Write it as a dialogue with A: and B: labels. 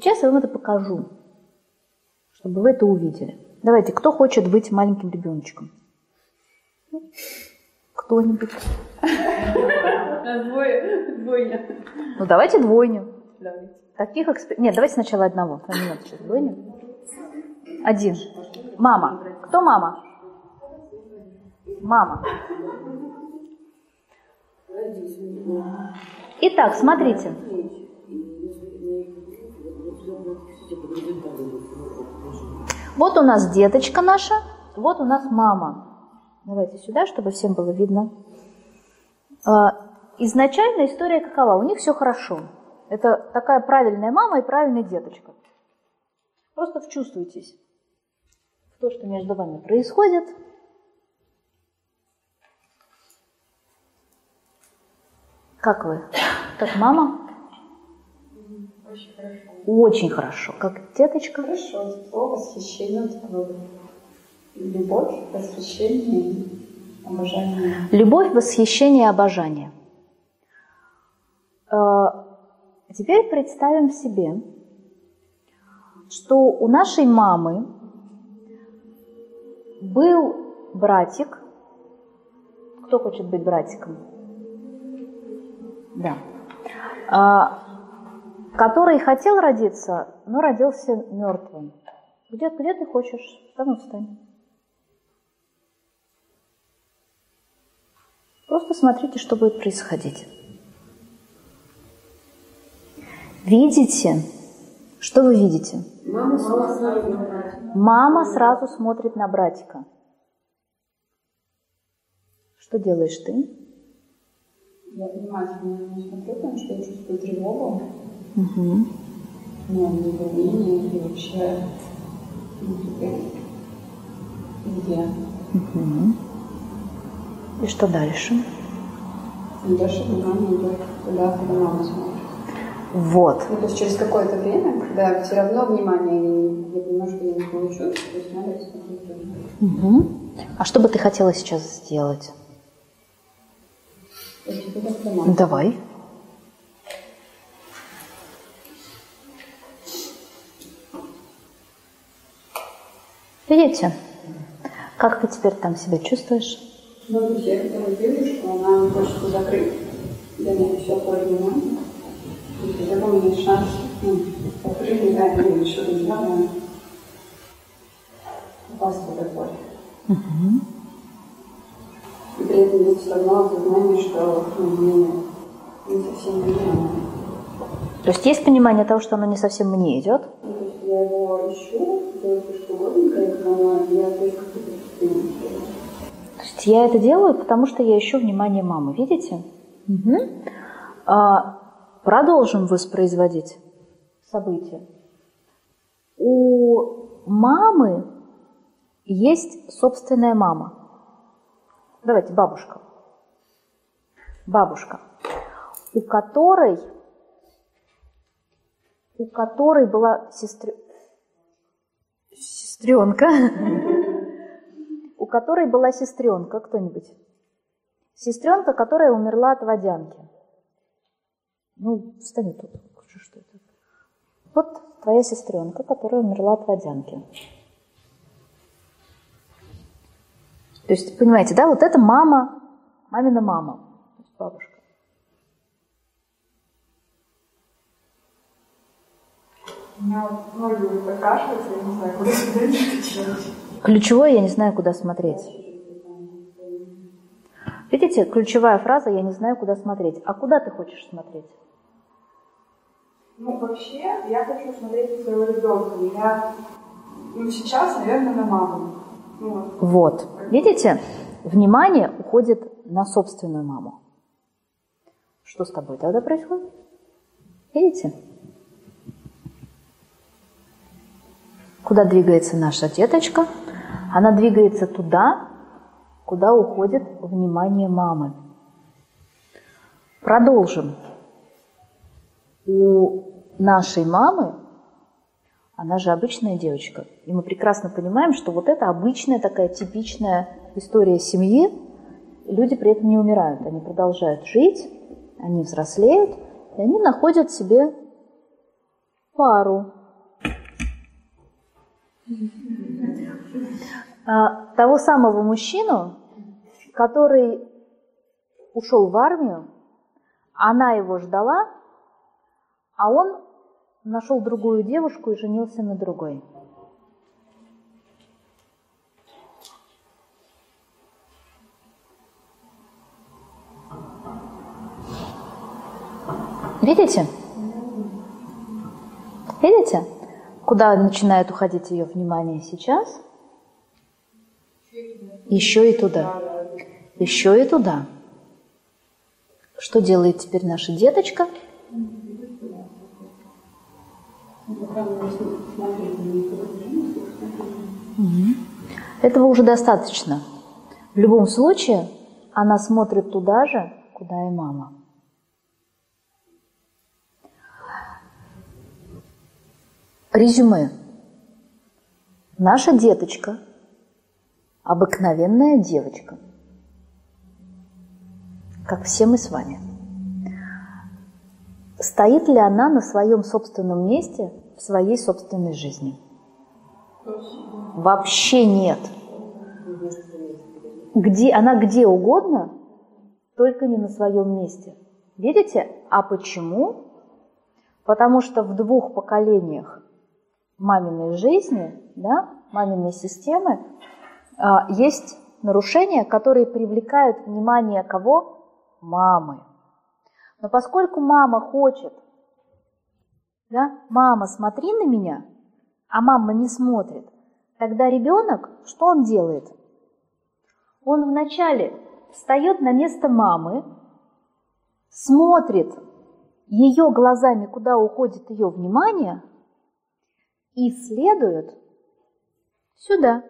A: Сейчас я вам это покажу, чтобы вы это увидели. Давайте, кто хочет быть маленьким ребеночком? Кто-нибудь?
B: Двое, двойня.
A: Ну, давайте двойню.
B: Давайте.
A: Таких эксп... Нет, давайте сначала одного. Сейчас двойню. Один. Мама. Кто мама? Мама. Итак, смотрите. Вот у нас деточка наша, вот у нас мама. Давайте сюда, чтобы всем было видно. А, Изначально история какова? У них все хорошо. Это такая правильная мама и правильный деточка. Просто вчувствуйтесь в то, что между вами происходит. Как вы? Как мама?
B: Очень хорошо.
A: Очень хорошо. Как деточка?
B: Хорошо. Тепло, восхищение, такое. Любовь, восхищение, обожание.
A: Любовь, восхищение, обожание. Э, Теперь представим себе, что у нашей мамы был братик. Кто хочет быть братиком? Да. Который хотел родиться, но родился мертвым. Где, где ты хочешь? Там и встань. Просто смотрите, что будет происходить. Видите? Что вы видите?
B: Мама сразу на
A: Мама сразу смотрит на братика. Что делаешь ты?
B: Я внимательно на него смотрю, потому что я чувствую тревогу,
A: Угу.
B: ну, недоумение и вообще ну, где.
A: И что дальше?
B: И дальше внимание идет туда, куда мама смотрит.
A: Вот.
B: Ну, то есть через какое-то время, когда все равно внимание, я, я понимаю, что я не получу, то есть надо посмотреть тоже.
A: Угу. А что бы ты хотела сейчас сделать? Давай. Видите? Как ты теперь там себя чувствуешь?
B: Ну, я хотела что она не хочет закрыть. Для меня все у меня есть шанс ну, закрыть, не знаю, или что-то не знаю, попасть в это поле. И при этом есть все равно осознание, что ну, мне не совсем внимание.
A: То есть есть понимание того, что оно не совсем мне идет?
B: Ну, то есть я его ищу, делаю я
A: То есть я это делаю, потому что я ищу внимание мамы. Видите? Мгм. А, продолжим воспроизводить события. У мамы есть собственная мама. Давайте, бабушка. Бабушка, у которой, у которой была сестр... сестренка, у которой была сестренка, кто-нибудь? Сестренка, которая умерла от водянки. Ну, встань тут. Что это. Вот твоя сестренка, которая умерла от водянки. То есть, понимаете, да, вот это мама, мамина мама, бабушка.
B: У меня ноги я не знаю, куда смотреть.
A: Ключевое я не знаю, куда смотреть. Видите, ключевая фраза «я не знаю, куда смотреть». А куда ты хочешь смотреть?
B: Ну, вообще, я хочу смотреть на своего ребенка. Я, ну, сейчас, наверное, на маму. Ну, вот.
A: Вот. Видите, внимание уходит на собственную маму. Что с тобой тогда происходит? Видите? Куда двигается наша деточка? Она двигается туда, куда уходит внимание мамы. Продолжим. У нашей мамы, она же обычная девочка, и мы прекрасно понимаем, что вот это обычная такая типичная история семьи, люди при этом не умирают, они продолжают жить, они взрослеют, и они находят себе пару. А, того самого мужчину, который ушел в армию, она его ждала, а он нашел другую девушку и женился на другой. Видите? Видите, куда начинает уходить ее внимание сейчас? Еще и туда. Еще и туда. Что делает теперь наша деточка? Этого уже достаточно. В любом случае, она смотрит туда же, куда и мама. Резюме. Наша деточка – обыкновенная девочка, как все мы с вами. Стоит ли она на своем собственном месте в своей собственной жизни? Вообще нет. Где, она где угодно, только не на своем месте. Видите? А почему? Потому что в двух поколениях маминой жизни, да, маминой системы, а, есть нарушения, которые привлекают внимание кого? Мамы. Но поскольку мама хочет, да, мама, смотри на меня, а мама не смотрит, тогда ребенок, что он делает? Он вначале встает на место мамы, смотрит ее глазами, куда уходит ее внимание, и следует сюда.